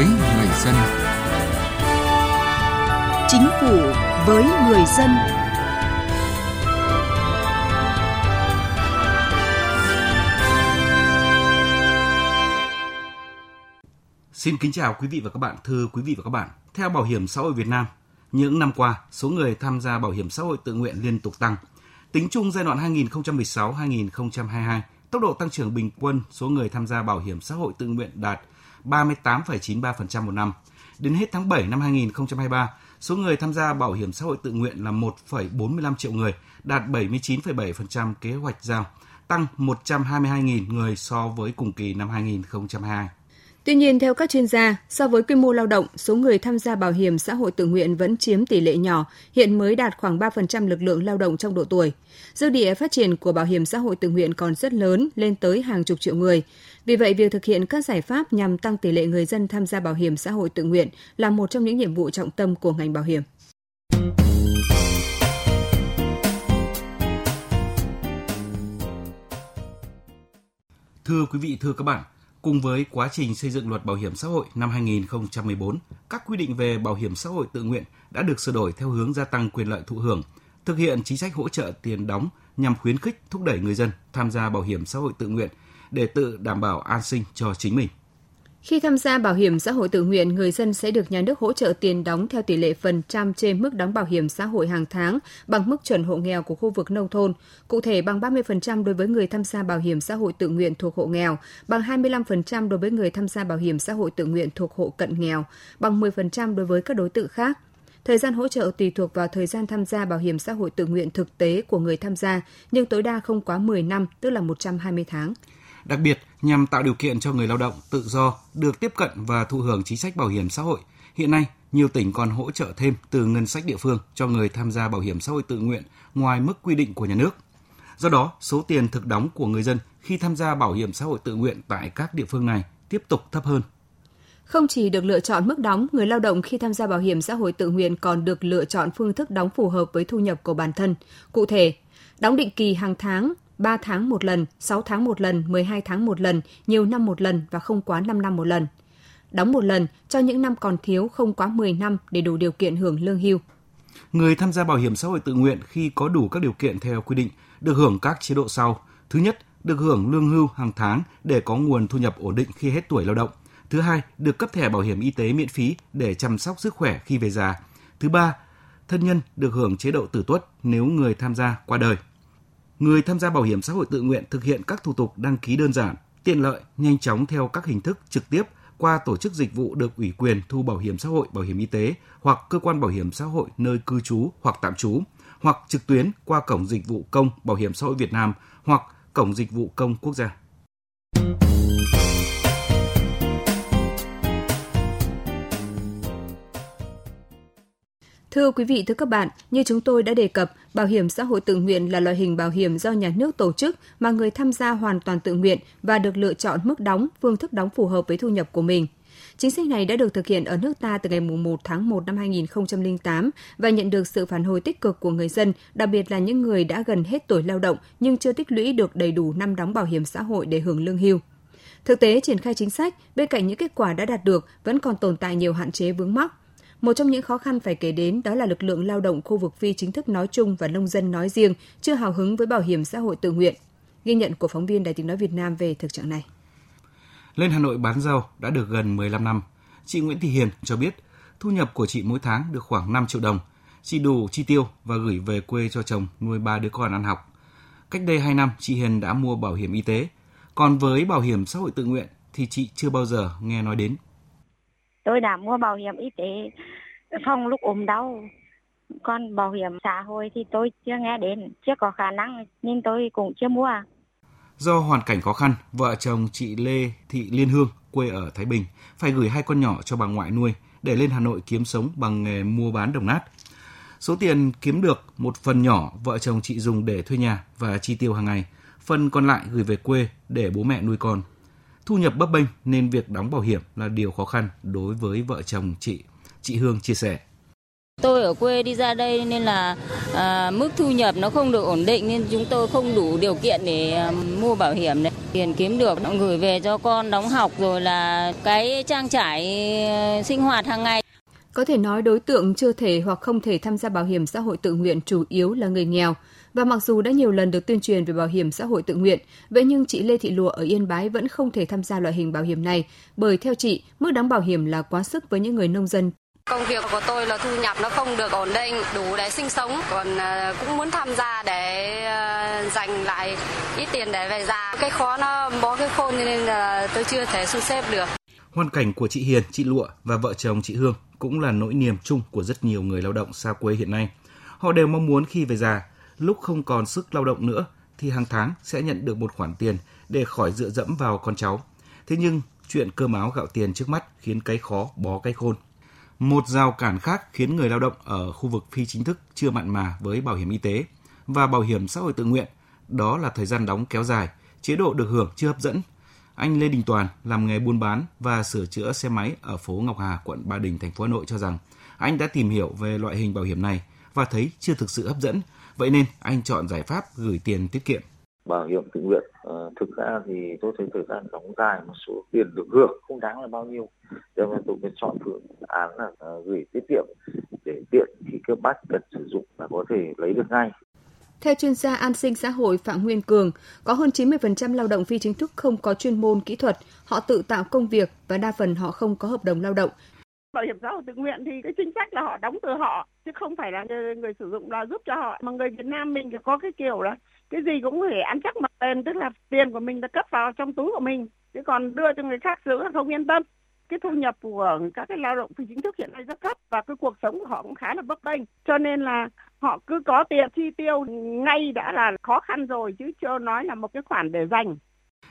với người dân. Chính phủ với người dân. Xin kính chào quý vị và các bạn, thưa quý vị và các bạn. Theo Bảo hiểm xã hội Việt Nam, những năm qua, số người tham gia bảo hiểm xã hội tự nguyện liên tục tăng. Tính chung giai đoạn 2016-2022, tốc độ tăng trưởng bình quân số người tham gia bảo hiểm xã hội tự nguyện đạt 38,93% một năm. Đến hết tháng 7 năm 2023, số người tham gia bảo hiểm xã hội tự nguyện là 1,45 triệu người, đạt 79,7% kế hoạch giao, tăng 122.000 người so với cùng kỳ năm 2022. Tuy nhiên, theo các chuyên gia, so với quy mô lao động, số người tham gia bảo hiểm xã hội tự nguyện vẫn chiếm tỷ lệ nhỏ, hiện mới đạt khoảng 3% lực lượng lao động trong độ tuổi. Dư địa phát triển của bảo hiểm xã hội tự nguyện còn rất lớn, lên tới hàng chục triệu người. Vì vậy, việc thực hiện các giải pháp nhằm tăng tỷ lệ người dân tham gia bảo hiểm xã hội tự nguyện là một trong những nhiệm vụ trọng tâm của ngành bảo hiểm. Thưa quý vị, thưa các bạn, Cùng với quá trình xây dựng luật bảo hiểm xã hội năm 2014, các quy định về bảo hiểm xã hội tự nguyện đã được sửa đổi theo hướng gia tăng quyền lợi thụ hưởng, thực hiện chính sách hỗ trợ tiền đóng nhằm khuyến khích thúc đẩy người dân tham gia bảo hiểm xã hội tự nguyện để tự đảm bảo an sinh cho chính mình. Khi tham gia bảo hiểm xã hội tự nguyện, người dân sẽ được nhà nước hỗ trợ tiền đóng theo tỷ lệ phần trăm trên mức đóng bảo hiểm xã hội hàng tháng bằng mức chuẩn hộ nghèo của khu vực nông thôn, cụ thể bằng 30% đối với người tham gia bảo hiểm xã hội tự nguyện thuộc hộ nghèo, bằng 25% đối với người tham gia bảo hiểm xã hội tự nguyện thuộc hộ cận nghèo, bằng 10% đối với các đối tượng khác. Thời gian hỗ trợ tùy thuộc vào thời gian tham gia bảo hiểm xã hội tự nguyện thực tế của người tham gia, nhưng tối đa không quá 10 năm, tức là 120 tháng. Đặc biệt, nhằm tạo điều kiện cho người lao động tự do được tiếp cận và thụ hưởng chính sách bảo hiểm xã hội, hiện nay nhiều tỉnh còn hỗ trợ thêm từ ngân sách địa phương cho người tham gia bảo hiểm xã hội tự nguyện ngoài mức quy định của nhà nước. Do đó, số tiền thực đóng của người dân khi tham gia bảo hiểm xã hội tự nguyện tại các địa phương này tiếp tục thấp hơn. Không chỉ được lựa chọn mức đóng, người lao động khi tham gia bảo hiểm xã hội tự nguyện còn được lựa chọn phương thức đóng phù hợp với thu nhập của bản thân. Cụ thể, đóng định kỳ hàng tháng 3 tháng một lần, 6 tháng một lần, 12 tháng một lần, nhiều năm một lần và không quá 5 năm một lần. Đóng một lần cho những năm còn thiếu không quá 10 năm để đủ điều kiện hưởng lương hưu. Người tham gia bảo hiểm xã hội tự nguyện khi có đủ các điều kiện theo quy định được hưởng các chế độ sau. Thứ nhất, được hưởng lương hưu hàng tháng để có nguồn thu nhập ổn định khi hết tuổi lao động. Thứ hai, được cấp thẻ bảo hiểm y tế miễn phí để chăm sóc sức khỏe khi về già. Thứ ba, thân nhân được hưởng chế độ tử tuất nếu người tham gia qua đời người tham gia bảo hiểm xã hội tự nguyện thực hiện các thủ tục đăng ký đơn giản, tiện lợi, nhanh chóng theo các hình thức trực tiếp qua tổ chức dịch vụ được ủy quyền thu bảo hiểm xã hội, bảo hiểm y tế hoặc cơ quan bảo hiểm xã hội nơi cư trú hoặc tạm trú, hoặc trực tuyến qua cổng dịch vụ công bảo hiểm xã hội Việt Nam hoặc cổng dịch vụ công quốc gia. Thưa quý vị, thưa các bạn, như chúng tôi đã đề cập, bảo hiểm xã hội tự nguyện là loại hình bảo hiểm do nhà nước tổ chức mà người tham gia hoàn toàn tự nguyện và được lựa chọn mức đóng, phương thức đóng phù hợp với thu nhập của mình. Chính sách này đã được thực hiện ở nước ta từ ngày 1 tháng 1 năm 2008 và nhận được sự phản hồi tích cực của người dân, đặc biệt là những người đã gần hết tuổi lao động nhưng chưa tích lũy được đầy đủ năm đóng bảo hiểm xã hội để hưởng lương hưu. Thực tế triển khai chính sách, bên cạnh những kết quả đã đạt được, vẫn còn tồn tại nhiều hạn chế vướng mắc, một trong những khó khăn phải kể đến đó là lực lượng lao động khu vực phi chính thức nói chung và nông dân nói riêng chưa hào hứng với bảo hiểm xã hội tự nguyện. Ghi nhận của phóng viên Đài tiếng nói Việt Nam về thực trạng này. Lên Hà Nội bán rau đã được gần 15 năm. Chị Nguyễn Thị Hiền cho biết thu nhập của chị mỗi tháng được khoảng 5 triệu đồng. Chị đủ chi tiêu và gửi về quê cho chồng nuôi ba đứa con ăn học. Cách đây 2 năm, chị Hiền đã mua bảo hiểm y tế. Còn với bảo hiểm xã hội tự nguyện thì chị chưa bao giờ nghe nói đến tôi đã mua bảo hiểm y tế phòng lúc ốm đau còn bảo hiểm xã hội thì tôi chưa nghe đến chưa có khả năng nên tôi cũng chưa mua Do hoàn cảnh khó khăn, vợ chồng chị Lê Thị Liên Hương, quê ở Thái Bình, phải gửi hai con nhỏ cho bà ngoại nuôi để lên Hà Nội kiếm sống bằng nghề mua bán đồng nát. Số tiền kiếm được một phần nhỏ vợ chồng chị dùng để thuê nhà và chi tiêu hàng ngày, phần còn lại gửi về quê để bố mẹ nuôi con. Thu nhập bấp bênh nên việc đóng bảo hiểm là điều khó khăn đối với vợ chồng chị. Chị Hương chia sẻ. Tôi ở quê đi ra đây nên là à, mức thu nhập nó không được ổn định nên chúng tôi không đủ điều kiện để à, mua bảo hiểm đấy. Tiền kiếm được nó gửi về cho con đóng học rồi là cái trang trải à, sinh hoạt hàng ngày. Có thể nói đối tượng chưa thể hoặc không thể tham gia bảo hiểm xã hội tự nguyện chủ yếu là người nghèo. Và mặc dù đã nhiều lần được tuyên truyền về bảo hiểm xã hội tự nguyện, vậy nhưng chị Lê Thị Lụa ở Yên Bái vẫn không thể tham gia loại hình bảo hiểm này bởi theo chị, mức đóng bảo hiểm là quá sức với những người nông dân Công việc của tôi là thu nhập nó không được ổn định, đủ để sinh sống, còn à, cũng muốn tham gia để à, dành lại ít tiền để về già. Cái khó nó bó cái khôn nên là tôi chưa thể thu xếp được. Hoàn cảnh của chị Hiền, chị Lụa và vợ chồng chị Hương cũng là nỗi niềm chung của rất nhiều người lao động xa quê hiện nay. Họ đều mong muốn khi về già, lúc không còn sức lao động nữa thì hàng tháng sẽ nhận được một khoản tiền để khỏi dựa dẫm vào con cháu. Thế nhưng chuyện cơm áo gạo tiền trước mắt khiến cái khó bó cái khôn. Một rào cản khác khiến người lao động ở khu vực phi chính thức chưa mặn mà với bảo hiểm y tế và bảo hiểm xã hội tự nguyện, đó là thời gian đóng kéo dài, chế độ được hưởng chưa hấp dẫn. Anh Lê Đình Toàn làm nghề buôn bán và sửa chữa xe máy ở phố Ngọc Hà, quận Ba Đình, thành phố Hà Nội cho rằng anh đã tìm hiểu về loại hình bảo hiểm này và thấy chưa thực sự hấp dẫn. Vậy nên anh chọn giải pháp gửi tiền tiết kiệm bảo hiểm tự nguyện à, thực ra thì tôi thấy thời gian đóng dài một số tiền được hưởng không đáng là bao nhiêu cho nên tôi mới chọn phương án là à, gửi tiết kiệm để tiện khi cấp bách cần sử dụng là có thể lấy được ngay theo chuyên gia an sinh xã hội Phạm Nguyên Cường, có hơn 90% lao động phi chính thức không có chuyên môn kỹ thuật, họ tự tạo công việc và đa phần họ không có hợp đồng lao động. Bảo hiểm xã hội tự nguyện thì cái chính sách là họ đóng từ họ, chứ không phải là người, người sử dụng là giúp cho họ. Mà người Việt Nam mình thì có cái kiểu là cái gì cũng phải ăn chắc mặt tiền tức là tiền của mình đã cấp vào trong túi của mình chứ còn đưa cho người khác giữ là không yên tâm cái thu nhập của các cái lao động phi chính thức hiện nay rất thấp và cái cuộc sống của họ cũng khá là bấp bênh cho nên là họ cứ có tiền chi tiêu ngay đã là khó khăn rồi chứ chưa nói là một cái khoản để dành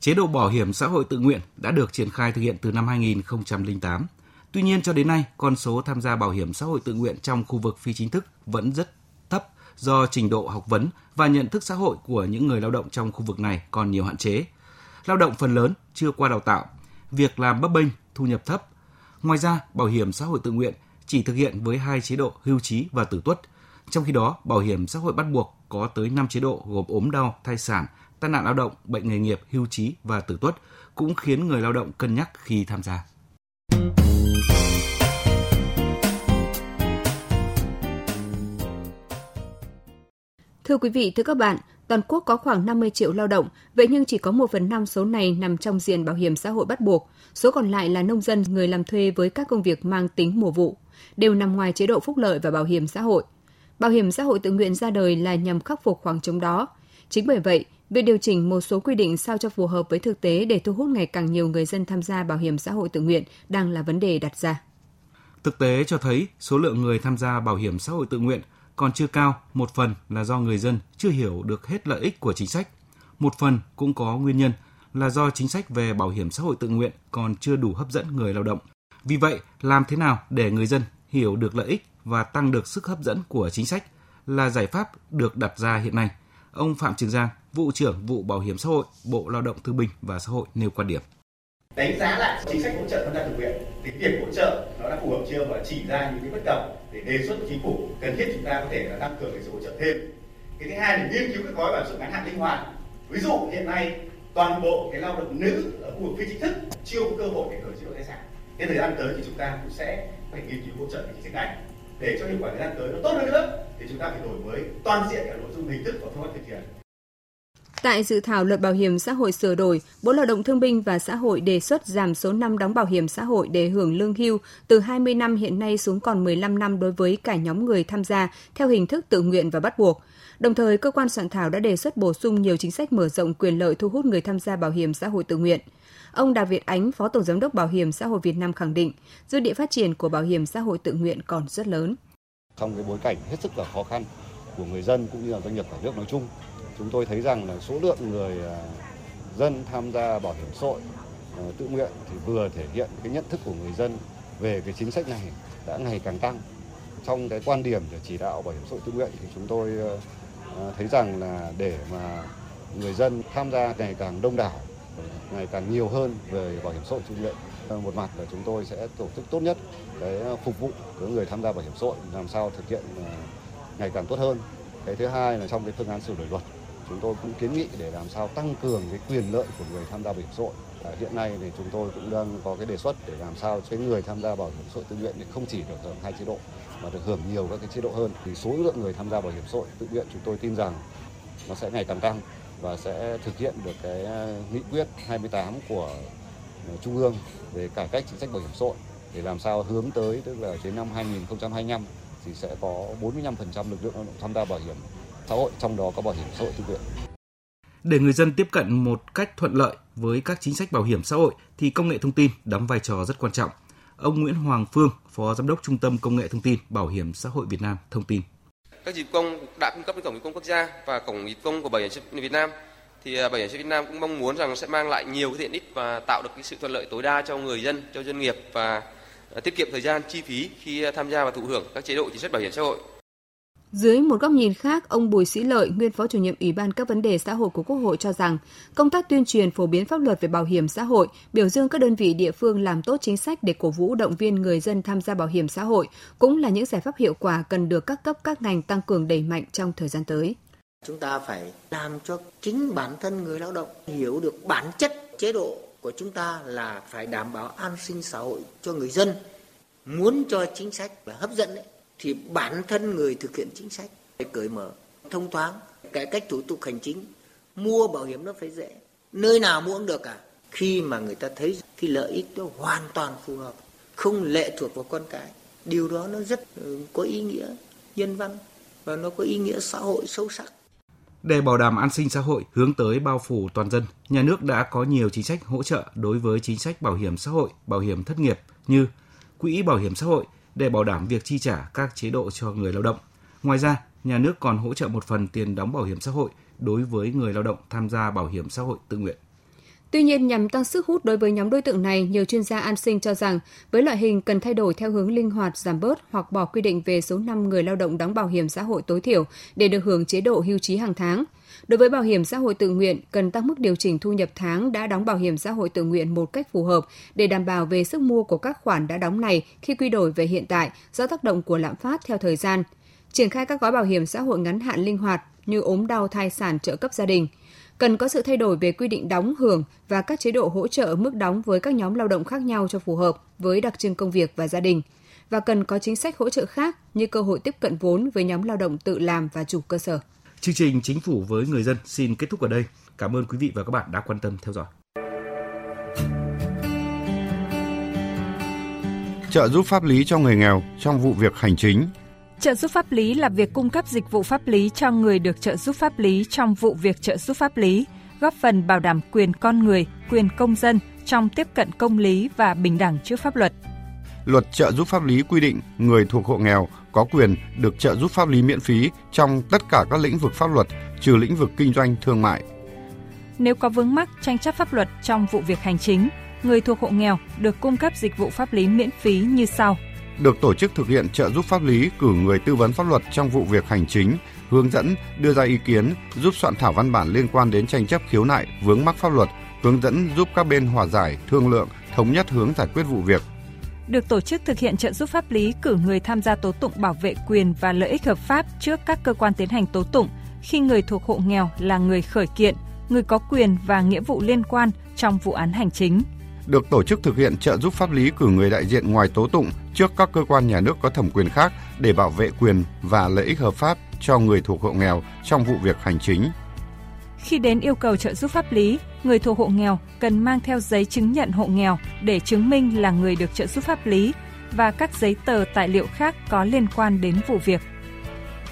Chế độ bảo hiểm xã hội tự nguyện đã được triển khai thực hiện từ năm 2008. Tuy nhiên cho đến nay, con số tham gia bảo hiểm xã hội tự nguyện trong khu vực phi chính thức vẫn rất thấp do trình độ học vấn và nhận thức xã hội của những người lao động trong khu vực này còn nhiều hạn chế. Lao động phần lớn chưa qua đào tạo, việc làm bấp bênh, thu nhập thấp. Ngoài ra, bảo hiểm xã hội tự nguyện chỉ thực hiện với hai chế độ hưu trí và tử tuất. Trong khi đó, bảo hiểm xã hội bắt buộc có tới 5 chế độ gồm ốm đau, thai sản, tai nạn lao động, bệnh nghề nghiệp, hưu trí và tử tuất cũng khiến người lao động cân nhắc khi tham gia. Thưa quý vị, thưa các bạn, toàn quốc có khoảng 50 triệu lao động, vậy nhưng chỉ có 1 phần 5 số này nằm trong diện bảo hiểm xã hội bắt buộc. Số còn lại là nông dân, người làm thuê với các công việc mang tính mùa vụ, đều nằm ngoài chế độ phúc lợi và bảo hiểm xã hội. Bảo hiểm xã hội tự nguyện ra đời là nhằm khắc phục khoảng trống đó. Chính bởi vậy, việc điều chỉnh một số quy định sao cho phù hợp với thực tế để thu hút ngày càng nhiều người dân tham gia bảo hiểm xã hội tự nguyện đang là vấn đề đặt ra. Thực tế cho thấy số lượng người tham gia bảo hiểm xã hội tự nguyện còn chưa cao, một phần là do người dân chưa hiểu được hết lợi ích của chính sách. Một phần cũng có nguyên nhân là do chính sách về bảo hiểm xã hội tự nguyện còn chưa đủ hấp dẫn người lao động. Vì vậy, làm thế nào để người dân hiểu được lợi ích và tăng được sức hấp dẫn của chính sách là giải pháp được đặt ra hiện nay. Ông Phạm Trường Giang, vụ trưởng vụ bảo hiểm xã hội, Bộ Lao động Thương binh và Xã hội nêu quan điểm đánh giá lại chính sách hỗ trợ tham gia thực hiện thì việc hỗ trợ nó đã phù hợp chưa và chỉ ra những cái bất cập đề xuất chính phủ cần thiết chúng ta có thể là tăng cường cái sự hỗ trợ thêm. Cái thứ hai là nghiên cứu các gói bảo trợ ngắn hạn linh hoạt. Ví dụ hiện nay, toàn bộ cái lao động nữ ở khu vực phi chính thức chưa có cơ hội để hưởng chế độ thai sản. Cái thời gian tới thì chúng ta cũng sẽ phải nghiên cứu hỗ trợ cái chính sách này. Để cho hiệu quả thời gian tới nó tốt hơn nữa, thì chúng ta phải đổi mới toàn diện cả nội dung hình thức và phương pháp thực hiện. Tại dự thảo luật bảo hiểm xã hội sửa đổi, Bộ Lao động Thương binh và Xã hội đề xuất giảm số năm đóng bảo hiểm xã hội để hưởng lương hưu từ 20 năm hiện nay xuống còn 15 năm đối với cả nhóm người tham gia theo hình thức tự nguyện và bắt buộc. Đồng thời, cơ quan soạn thảo đã đề xuất bổ sung nhiều chính sách mở rộng quyền lợi thu hút người tham gia bảo hiểm xã hội tự nguyện. Ông Đào Việt Ánh, Phó Tổng Giám đốc Bảo hiểm xã hội Việt Nam khẳng định, dư địa phát triển của bảo hiểm xã hội tự nguyện còn rất lớn. Trong cái bối cảnh hết sức là khó khăn của người dân cũng như là doanh nghiệp cả nước nói chung, chúng tôi thấy rằng là số lượng người à, dân tham gia bảo hiểm xã hội à, tự nguyện thì vừa thể hiện cái nhận thức của người dân về cái chính sách này đã ngày càng tăng. Trong cái quan điểm để chỉ đạo bảo hiểm xã hội tự nguyện thì chúng tôi à, thấy rằng là để mà người dân tham gia ngày càng đông đảo, ngày càng nhiều hơn về bảo hiểm xã hội tự nguyện Một mặt là chúng tôi sẽ tổ chức tốt nhất cái phục vụ của người tham gia bảo hiểm xã hội làm sao thực hiện ngày càng tốt hơn. Cái thứ hai là trong cái phương án sửa đổi luật chúng tôi cũng kiến nghị để làm sao tăng cường cái quyền lợi của người tham gia bảo hiểm xã hội. À, hiện nay thì chúng tôi cũng đang có cái đề xuất để làm sao cho người tham gia bảo hiểm xã hội tự nguyện thì không chỉ được hưởng hai chế độ mà được hưởng nhiều các cái chế độ hơn. Thì số lượng người tham gia bảo hiểm xã hội tự nguyện chúng tôi tin rằng nó sẽ ngày càng tăng và sẽ thực hiện được cái à, nghị quyết 28 của à, Trung ương về cải cách chính sách bảo hiểm xã hội để làm sao hướng tới tức là đến năm 2025 thì sẽ có 45% lực lượng lao động tham gia bảo hiểm xã hội trong đó có bảo hiểm xã hội tự nguyện. Để người dân tiếp cận một cách thuận lợi với các chính sách bảo hiểm xã hội thì công nghệ thông tin đóng vai trò rất quan trọng. Ông Nguyễn Hoàng Phương, Phó Giám đốc Trung tâm Công nghệ Thông tin Bảo hiểm xã hội Việt Nam thông tin. Các dịch công đã cung cấp đến cổng dịch công quốc gia và cổng dịch công của Bảo hiểm xã hội Việt Nam thì à, Bảo hiểm xã hội Việt Nam cũng mong muốn rằng sẽ mang lại nhiều cái tiện ích và tạo được cái sự thuận lợi tối đa cho người dân, cho doanh nghiệp và à, tiết kiệm thời gian chi phí khi tham gia và thụ hưởng các chế độ chính sách bảo hiểm xã hội. Dưới một góc nhìn khác, ông Bùi Sĩ Lợi, nguyên Phó chủ nhiệm Ủy ban các vấn đề xã hội của Quốc hội cho rằng, công tác tuyên truyền phổ biến pháp luật về bảo hiểm xã hội, biểu dương các đơn vị địa phương làm tốt chính sách để cổ vũ động viên người dân tham gia bảo hiểm xã hội cũng là những giải pháp hiệu quả cần được các cấp các ngành tăng cường đẩy mạnh trong thời gian tới. Chúng ta phải làm cho chính bản thân người lao động hiểu được bản chất chế độ của chúng ta là phải đảm bảo an sinh xã hội cho người dân. Muốn cho chính sách là hấp dẫn ấy, thì bản thân người thực hiện chính sách phải cởi mở thông thoáng. Cải cách thủ tục hành chính mua bảo hiểm nó phải dễ. Nơi nào mua cũng được cả khi mà người ta thấy cái lợi ích đó hoàn toàn phù hợp không lệ thuộc vào con cái điều đó nó rất ừ, có ý nghĩa nhân văn và nó có ý nghĩa xã hội sâu sắc. Để bảo đảm an sinh xã hội hướng tới bao phủ toàn dân, nhà nước đã có nhiều chính sách hỗ trợ đối với chính sách bảo hiểm xã hội, bảo hiểm thất nghiệp như quỹ bảo hiểm xã hội, để bảo đảm việc chi trả các chế độ cho người lao động. Ngoài ra, nhà nước còn hỗ trợ một phần tiền đóng bảo hiểm xã hội đối với người lao động tham gia bảo hiểm xã hội tự nguyện. Tuy nhiên, nhằm tăng sức hút đối với nhóm đối tượng này, nhiều chuyên gia an sinh cho rằng với loại hình cần thay đổi theo hướng linh hoạt, giảm bớt hoặc bỏ quy định về số năm người lao động đóng bảo hiểm xã hội tối thiểu để được hưởng chế độ hưu trí hàng tháng. Đối với bảo hiểm xã hội tự nguyện, cần tăng mức điều chỉnh thu nhập tháng đã đóng bảo hiểm xã hội tự nguyện một cách phù hợp để đảm bảo về sức mua của các khoản đã đóng này khi quy đổi về hiện tại do tác động của lạm phát theo thời gian. Triển khai các gói bảo hiểm xã hội ngắn hạn linh hoạt như ốm đau thai sản trợ cấp gia đình. Cần có sự thay đổi về quy định đóng hưởng và các chế độ hỗ trợ mức đóng với các nhóm lao động khác nhau cho phù hợp với đặc trưng công việc và gia đình và cần có chính sách hỗ trợ khác như cơ hội tiếp cận vốn với nhóm lao động tự làm và chủ cơ sở. Chương trình Chính phủ với người dân xin kết thúc ở đây. Cảm ơn quý vị và các bạn đã quan tâm theo dõi. Trợ giúp pháp lý cho người nghèo trong vụ việc hành chính. Trợ giúp pháp lý là việc cung cấp dịch vụ pháp lý cho người được trợ giúp pháp lý trong vụ việc trợ giúp pháp lý, góp phần bảo đảm quyền con người, quyền công dân trong tiếp cận công lý và bình đẳng trước pháp luật. Luật trợ giúp pháp lý quy định người thuộc hộ nghèo có quyền được trợ giúp pháp lý miễn phí trong tất cả các lĩnh vực pháp luật trừ lĩnh vực kinh doanh thương mại. Nếu có vướng mắc tranh chấp pháp luật trong vụ việc hành chính, người thuộc hộ nghèo được cung cấp dịch vụ pháp lý miễn phí như sau. Được tổ chức thực hiện trợ giúp pháp lý cử người tư vấn pháp luật trong vụ việc hành chính, hướng dẫn, đưa ra ý kiến, giúp soạn thảo văn bản liên quan đến tranh chấp khiếu nại, vướng mắc pháp luật, hướng dẫn giúp các bên hòa giải, thương lượng, thống nhất hướng giải quyết vụ việc, được tổ chức thực hiện trợ giúp pháp lý cử người tham gia tố tụng bảo vệ quyền và lợi ích hợp pháp trước các cơ quan tiến hành tố tụng khi người thuộc hộ nghèo là người khởi kiện, người có quyền và nghĩa vụ liên quan trong vụ án hành chính. Được tổ chức thực hiện trợ giúp pháp lý cử người đại diện ngoài tố tụng trước các cơ quan nhà nước có thẩm quyền khác để bảo vệ quyền và lợi ích hợp pháp cho người thuộc hộ nghèo trong vụ việc hành chính. Khi đến yêu cầu trợ giúp pháp lý, người thuộc hộ nghèo cần mang theo giấy chứng nhận hộ nghèo để chứng minh là người được trợ giúp pháp lý và các giấy tờ tài liệu khác có liên quan đến vụ việc.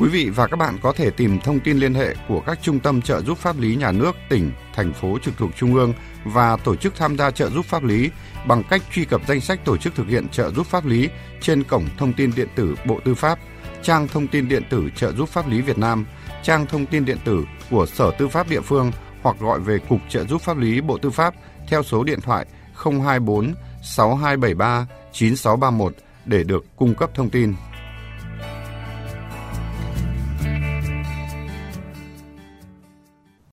Quý vị và các bạn có thể tìm thông tin liên hệ của các trung tâm trợ giúp pháp lý nhà nước, tỉnh, thành phố trực thuộc trung ương và tổ chức tham gia trợ giúp pháp lý bằng cách truy cập danh sách tổ chức thực hiện trợ giúp pháp lý trên cổng thông tin điện tử Bộ Tư pháp, trang thông tin điện tử trợ giúp pháp lý Việt Nam, trang thông tin điện tử của Sở Tư pháp địa phương hoặc gọi về Cục Trợ giúp pháp lý Bộ Tư pháp theo số điện thoại 024 6273 9631 để được cung cấp thông tin.